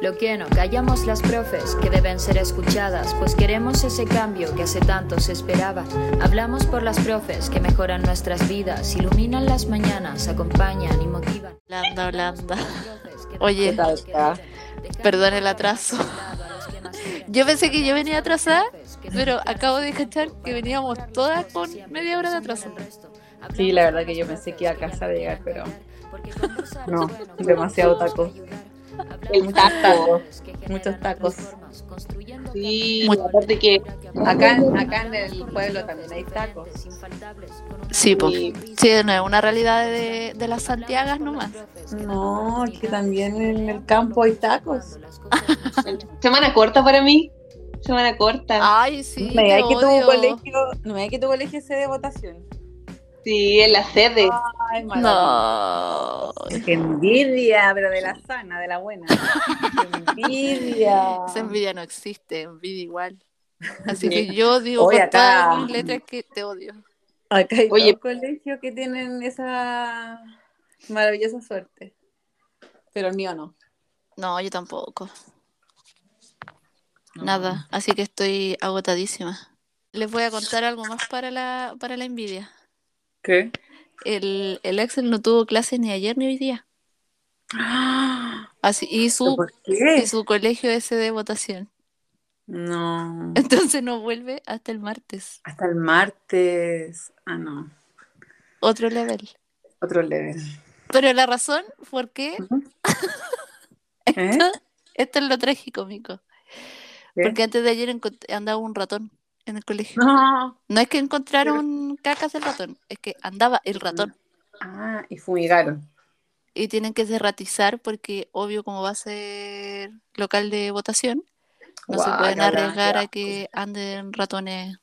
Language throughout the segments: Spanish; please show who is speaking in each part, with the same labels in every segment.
Speaker 1: Lo que no callamos las profes, que deben ser escuchadas, pues queremos ese cambio que hace tanto se esperaba. Hablamos por las profes que mejoran nuestras vidas, iluminan las mañanas, acompañan y motivan.
Speaker 2: Blanda, blanda. Oye, perdón el atraso. Yo pensé que yo venía atrasada, pero acabo de cachar que veníamos todas con media hora de atraso.
Speaker 3: Sí, la verdad que yo pensé que iba a casa de llegar, pero no, demasiado taco.
Speaker 4: El taco.
Speaker 3: Muchos tacos.
Speaker 4: Sí,
Speaker 2: Muy-
Speaker 4: aparte que
Speaker 3: Acá, en- acá en el pueblo también hay tacos.
Speaker 2: Sí, pues.
Speaker 4: Sí.
Speaker 2: No es una realidad de, de las Santiagas nomás.
Speaker 3: No, que también en el campo hay tacos.
Speaker 4: semana corta para mí. Semana corta.
Speaker 2: Ay, sí.
Speaker 3: no me digas que tu colegio, no me digas que tu colegio se de votación.
Speaker 4: Sí, en la sede.
Speaker 3: Ay.
Speaker 2: No.
Speaker 3: Qué envidia, pero de la sana, de la buena. Qué envidia.
Speaker 2: Esa envidia no existe, envidia igual. Así que yo digo
Speaker 3: Oye,
Speaker 2: con
Speaker 3: acá-
Speaker 2: todas mis letras que te odio.
Speaker 3: Acá hay
Speaker 4: Oye.
Speaker 3: dos colegios que tienen esa maravillosa suerte. Pero el mío no.
Speaker 2: No, yo tampoco. Nada, así que estoy agotadísima. Les voy a contar algo más para la, para la envidia.
Speaker 3: ¿Qué?
Speaker 2: El, el Excel no tuvo clases ni ayer ni hoy día. Así, y su, y su colegio ese de votación.
Speaker 3: No.
Speaker 2: Entonces no vuelve hasta el martes.
Speaker 3: Hasta el martes. Ah, no.
Speaker 2: Otro level.
Speaker 3: Otro level.
Speaker 2: Pero la razón por qué,
Speaker 3: ¿Eh?
Speaker 2: esto es lo trágico, Mico. Porque antes de ayer andaba un ratón en el colegio.
Speaker 3: No.
Speaker 2: No es que encontraron cacas del ratón, es que andaba el ratón.
Speaker 3: Ah, y fumigaron.
Speaker 2: Y tienen que derratizar porque, obvio, como va a ser local de votación, no se pueden arriesgar a que anden ratones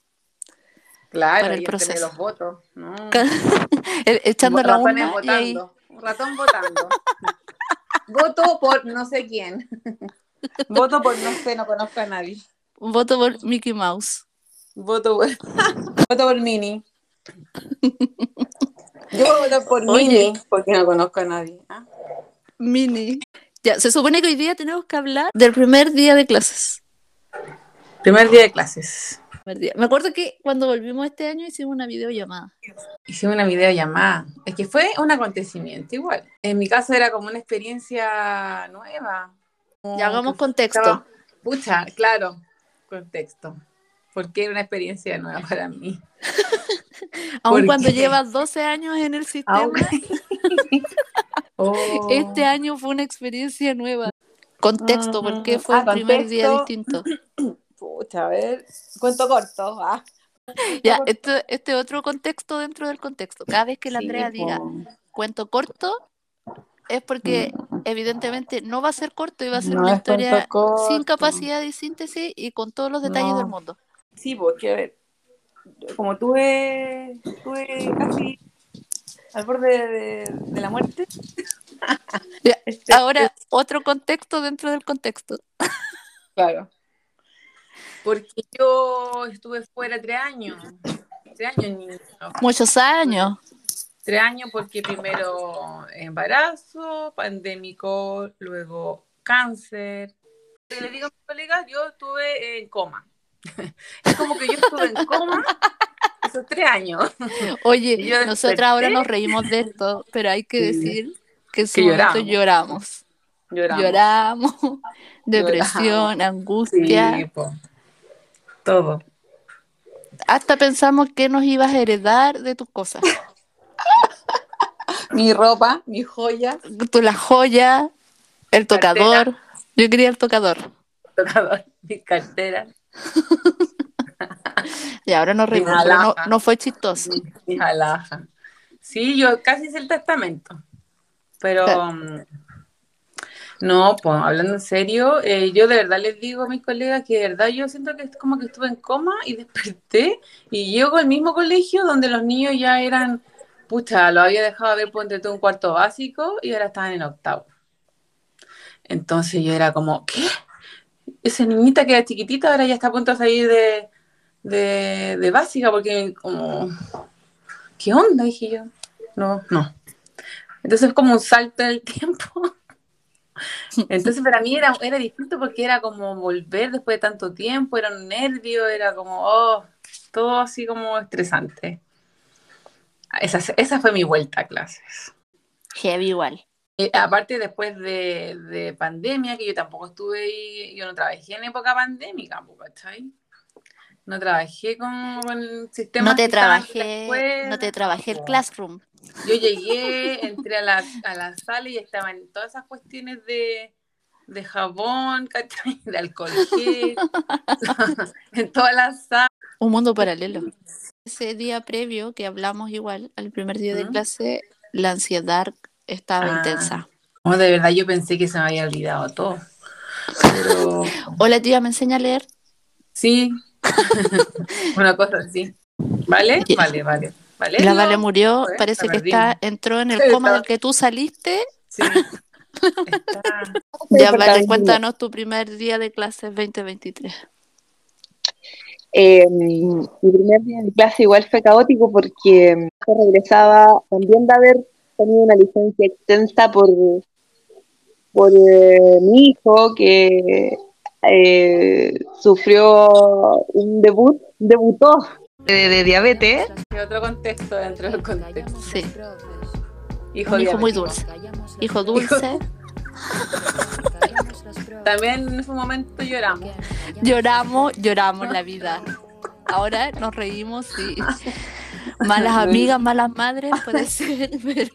Speaker 3: Claro,
Speaker 2: para el
Speaker 3: y
Speaker 2: proceso.
Speaker 3: los votos. No.
Speaker 2: echando la y
Speaker 3: votando. Un ratón votando. Voto por no sé quién. Voto por no sé, no conozco a nadie.
Speaker 2: voto por Mickey Mouse.
Speaker 3: Voto por, voto por Mini. Yo voy a votar por
Speaker 2: Oye.
Speaker 3: Mini porque no conozco a nadie. ¿ah?
Speaker 2: Mini. Ya, se supone que hoy día tenemos que hablar del primer día de clases.
Speaker 3: Primer día de clases.
Speaker 2: Día. Me acuerdo que cuando volvimos este año hicimos una videollamada.
Speaker 3: Hicimos una videollamada. Es que fue un acontecimiento igual. En mi caso era como una experiencia nueva. Como
Speaker 2: Ya hagamos contexto.
Speaker 3: estaba- Pucha, claro, contexto. Porque era una experiencia nueva para mí.
Speaker 2: Aun
Speaker 3: ¿Por
Speaker 2: cuando
Speaker 3: qué?
Speaker 2: llevas 12 años en el sistema,
Speaker 3: Oh.
Speaker 2: este año fue una experiencia nueva. Contexto, ¿por qué
Speaker 3: Ah,
Speaker 2: fue el primer día distinto?
Speaker 3: Pucha, a ver. Cuento corto. Ah.
Speaker 2: Ya, este, este otro contexto dentro del contexto. Cada vez que la
Speaker 3: Sí,
Speaker 2: Andrea
Speaker 3: po.
Speaker 2: diga cuento corto, es porque evidentemente no va a ser corto y va a ser
Speaker 3: No
Speaker 2: una historia
Speaker 3: corto.
Speaker 2: sin capacidad de síntesis y con todos los detalles
Speaker 3: No.
Speaker 2: del mundo.
Speaker 3: Sí, porque a ver, como tuve, tuve casi al borde de, de la muerte. Este,
Speaker 2: Ahora, otro contexto dentro del contexto.
Speaker 3: Claro. Porque yo estuve fuera tres años. Tres años, niño.
Speaker 2: Muchos años.
Speaker 3: Tres años porque primero embarazo, pandémico, luego cáncer. Le digo a mis colegas, yo estuve en coma. Es como que yo estuve en coma esos tres años.
Speaker 2: Oye, nosotras ahora
Speaker 3: desperté.
Speaker 2: nos reímos de esto, pero hay que decir que en su
Speaker 3: Que
Speaker 2: momento lloramos.
Speaker 3: Lloramos.
Speaker 2: Lloramos, depresión, angustia.
Speaker 3: Sí. Todo.
Speaker 2: Hasta pensamos que nos ibas a heredar de tus cosas.
Speaker 3: Mi ropa, mi joya,
Speaker 2: Tú la joya, el tocador. Yo quería el tocador.
Speaker 3: Tocador, mi cartera,
Speaker 2: Y ahora no,
Speaker 3: alhaja.
Speaker 2: no fue chistoso.
Speaker 3: mi. Sí, yo casi hice el testamento. Pero
Speaker 2: Claro.
Speaker 3: mm, no, pues hablando en serio, eh, yo de verdad les digo a mis colegas que de verdad yo siento que es como que estuve en coma y desperté y llego al mismo colegio donde los niños ya eran, pucha, lo había dejado de ver tú un cuarto básico y ahora estaban en octavo. Entonces yo era como, ¿qué? Esa niñita que era chiquitita ahora ya está a punto de salir de, de, de básica porque como, ¿qué onda? Dije yo. No, no. Entonces es como un salto en el tiempo. Entonces para mí era, era distinto porque era como volver después de tanto tiempo, era un nervio, era como, oh, todo así como estresante. Esa, esa fue mi vuelta a clases.
Speaker 2: Heavy igual.
Speaker 3: Eh, aparte después de, de, pandemia, que yo tampoco estuve ahí, yo no trabajé en época pandémica, ¿cachai? No trabajé con, con el sistema.
Speaker 2: No te trabajé, no te trabajé el classroom.
Speaker 3: Yo llegué, entré a la, a la sala y estaban todas esas cuestiones de, de jabón, ¿cachai? De alcohol en todas las salas.
Speaker 2: Un mundo paralelo. Ese día previo que hablamos igual, al primer día de clase, la ansiedad estaba
Speaker 3: Ah.
Speaker 2: intensa.
Speaker 3: No, de verdad yo pensé que se me había olvidado todo. Pero
Speaker 2: Hola tía, ¿me enseña a leer?
Speaker 3: sí, una cosa así. ¿Vale? Vale, vale. ¿Vale?
Speaker 2: La Vale murió, parece que está, entró en el
Speaker 3: Sí,
Speaker 2: coma
Speaker 3: está-
Speaker 2: del que tú saliste.
Speaker 3: Sí. Está-
Speaker 2: Ya, Vale, cuéntanos tu primer día de clases 2023.
Speaker 4: Eh, mi primer día de clase igual fue caótico porque mm, regresaba también de haber tenido una licencia extensa por, por eh, mi hijo que eh, sufrió un debut, debutó de, de diabetes.
Speaker 3: Otro contexto dentro del contexto.
Speaker 2: Sí.
Speaker 3: Hijo,
Speaker 2: Un hijo muy dulce. Hijo dulce.
Speaker 3: También en ese momento lloramos.
Speaker 2: Lloramos, lloramos la vida. Ahora nos reímos y malas amigas, malas madres, puede ser, pero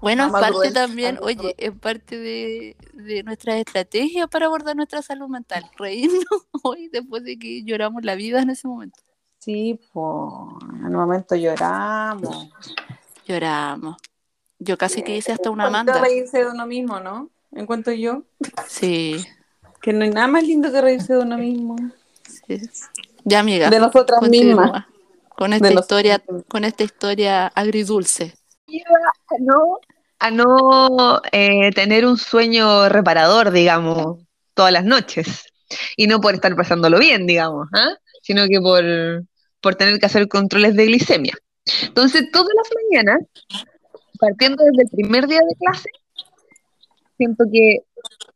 Speaker 2: bueno, es parte también, oye, es parte de, de nuestra estrategia para abordar nuestra salud mental, reírnos hoy después de que lloramos la vida en ese momento.
Speaker 3: Sí, pues, en un momento lloramos.
Speaker 2: Lloramos. Yo casi que hice hasta una manda.
Speaker 3: reírse de uno mismo, ¿no? Encuentro yo.
Speaker 2: Sí,
Speaker 3: Que no hay nada más lindo que reírse de uno mismo.
Speaker 2: sí. Ya, amiga.
Speaker 3: De nosotras mismas.
Speaker 2: Con esta
Speaker 3: De
Speaker 2: historia, con esta historia agridulce.
Speaker 4: a no, a no eh, tener un sueño reparador, digamos, todas las noches. Y no por estar pasándolo bien, digamos, ¿ah? sino que por, por tener que hacer controles de glicemia. Entonces, todas las mañanas, partiendo desde el primer día de clase, siento que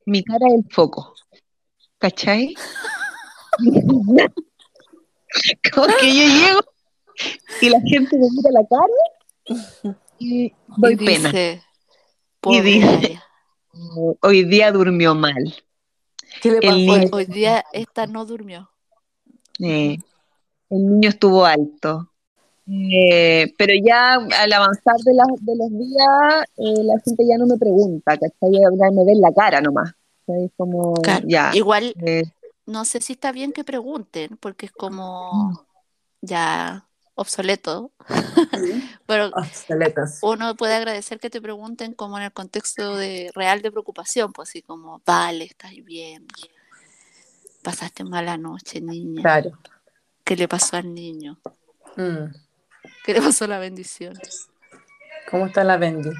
Speaker 4: mi cara es el foco. ¿Cachai? Como que yo llego y la gente me mira la cara y doy
Speaker 2: y
Speaker 4: pena.
Speaker 2: dice,
Speaker 4: Y dice- Hoy día durmió mal.
Speaker 3: ¿Qué le
Speaker 4: El
Speaker 3: pasó?
Speaker 4: niño-
Speaker 2: hoy día esta no durmió.
Speaker 4: Eh, el niño estuvo alto. Eh, pero ya al avanzar de, las- de los días, eh, la gente ya no me pregunta, ¿cachai? Ya me ven la cara nomás. ¿cachai? Es como,
Speaker 2: Claro,
Speaker 4: ya.
Speaker 2: Igual,
Speaker 4: eh,
Speaker 2: no sé si está bien que pregunten, porque es como ya obsoleto, pero
Speaker 3: Obsoletos.
Speaker 2: uno puede agradecer que te pregunten como en el contexto de real de preocupación, pues así como, vale, estás bien, pasaste mala noche, niña,
Speaker 3: Claro.
Speaker 2: ¿qué le pasó al niño?
Speaker 3: Mm.
Speaker 2: ¿Qué le pasó a la bendición?
Speaker 3: ¿Cómo está la Bendy?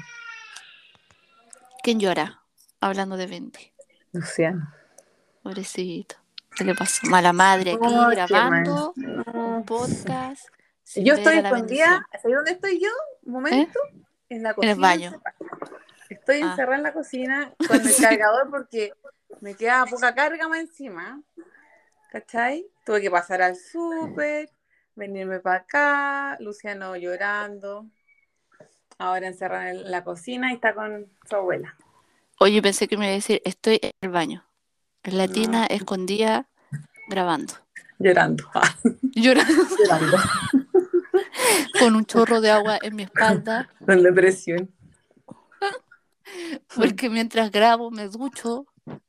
Speaker 2: ¿Quién llora? Hablando de Bendy.
Speaker 3: Luciano.
Speaker 2: Pobrecito. ¿Qué le pasó? Mala madre aquí grabando un podcast.
Speaker 3: Yo estoy escondida. ¿Sabes dónde estoy yo? Un momento. En la
Speaker 2: En
Speaker 3: cocina.
Speaker 2: el baño.
Speaker 3: Estoy
Speaker 2: Ah.
Speaker 3: encerrada en la cocina con el cargador porque me queda poca carga más encima. ¿Cachai? Tuve que pasar al súper, venirme para acá, Luciano llorando. Ahora encerrada en la cocina y está con su abuela.
Speaker 2: Oye, pensé que me iba a decir, estoy en el baño. En la tina, escondida, grabando.
Speaker 3: Llorando. Ah,
Speaker 2: Llorando
Speaker 3: llorando.
Speaker 2: con un chorro de agua en mi espalda.
Speaker 3: Con depresión.
Speaker 2: Porque mientras grabo me ducho,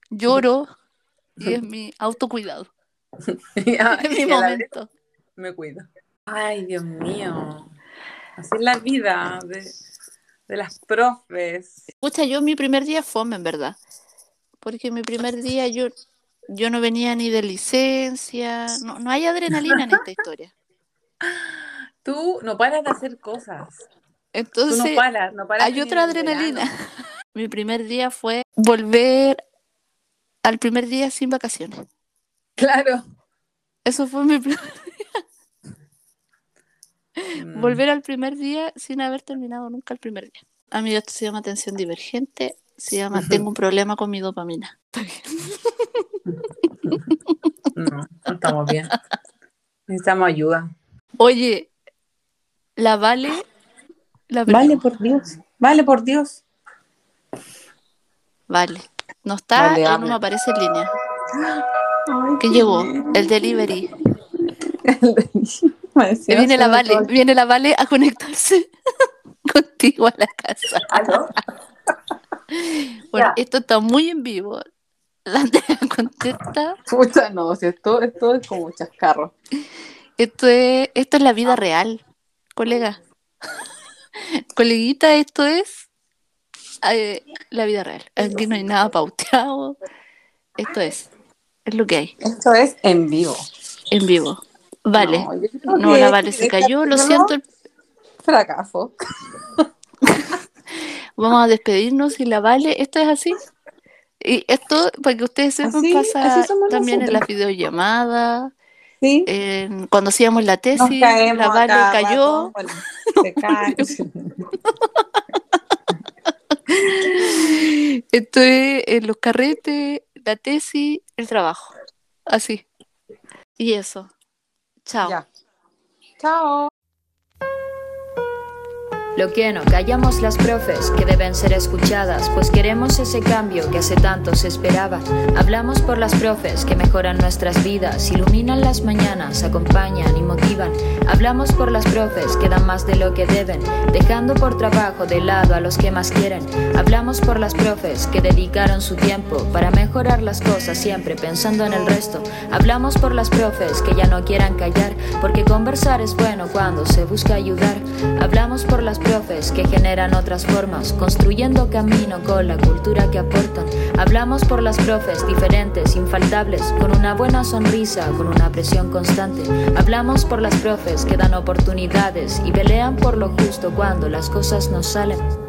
Speaker 2: lloro y es mi autocuidado.
Speaker 3: A-
Speaker 2: Es mi momento.
Speaker 3: me cuido. Ay, Dios mío. Así es la vida de, de las profes.
Speaker 2: Escucha, yo mi primer día fome, en verdad. Porque mi primer día yo, yo no venía ni de licencia. No, no hay adrenalina en esta historia.
Speaker 3: Tú no paras de hacer cosas. Tú
Speaker 2: Entonces,
Speaker 3: no paras, no paras.
Speaker 2: hay otra adrenalina.
Speaker 3: verano.
Speaker 2: Mi primer día fue volver al primer día sin vacaciones.
Speaker 3: Claro.
Speaker 2: Eso fue mi primer...
Speaker 3: Mm.
Speaker 2: volver al primer día sin haber terminado nunca el primer día. Amigo, esto se llama atención divergente. Se llama Tengo un problema con mi dopamina.
Speaker 3: No, no estamos bien. Necesitamos ayuda.
Speaker 2: Oye, la Vale. La
Speaker 3: vale, por Dios. Vale, por Dios.
Speaker 2: Vale. No está, y no me aparece en línea. ¿Qué llegó? El delivery. viene la Vale, viene la Vale a conectarse contigo a la casa. Bueno, esto está muy en vivo. La contesta.
Speaker 3: Pucha, no, esto, esto es como chascarro.
Speaker 2: Esto es, esto es la vida real, colega. Coleguita, esto es eh, la vida real. Aquí no hay nada pauteado. Esto es, es lo que hay.
Speaker 3: Esto es en vivo.
Speaker 2: En vivo. Vale. No, la Vale se cayó, lo siento.
Speaker 3: Fracaso.
Speaker 2: Vamos a despedirnos y la Vale, esto es así. Y esto, para que ustedes sepan, pasa también en las videollamadas. ¿Sí? cuando hacíamos la tesis, la Vale cayó. se cae. Esto es en los carretes, la tesis, el trabajo. Así. Y eso. Chao.
Speaker 3: Chao.
Speaker 1: Lo que no callamos las profes, que deben ser escuchadas, pues queremos ese cambio que hace tanto se esperaba. Hablamos por las profes, que mejoran nuestras vidas, iluminan las mañanas, acompañan y motivan. Hablamos por las profes, que dan más de lo que deben, dejando por trabajo de lado a los que más quieren. Hablamos por las profes, que dedicaron su tiempo para mejorar las cosas siempre pensando en el resto. Hablamos por las profes, que ya no quieran callar, porque conversar es bueno cuando se busca ayudar. Hablamos por las profes que generan otras formas, construyendo camino con la cultura que aportan. Hablamos por las profes diferentes, infaltables, con una buena sonrisa, con una presión constante. Hablamos por las profes que dan oportunidades y pelean por lo justo cuando las cosas no salen.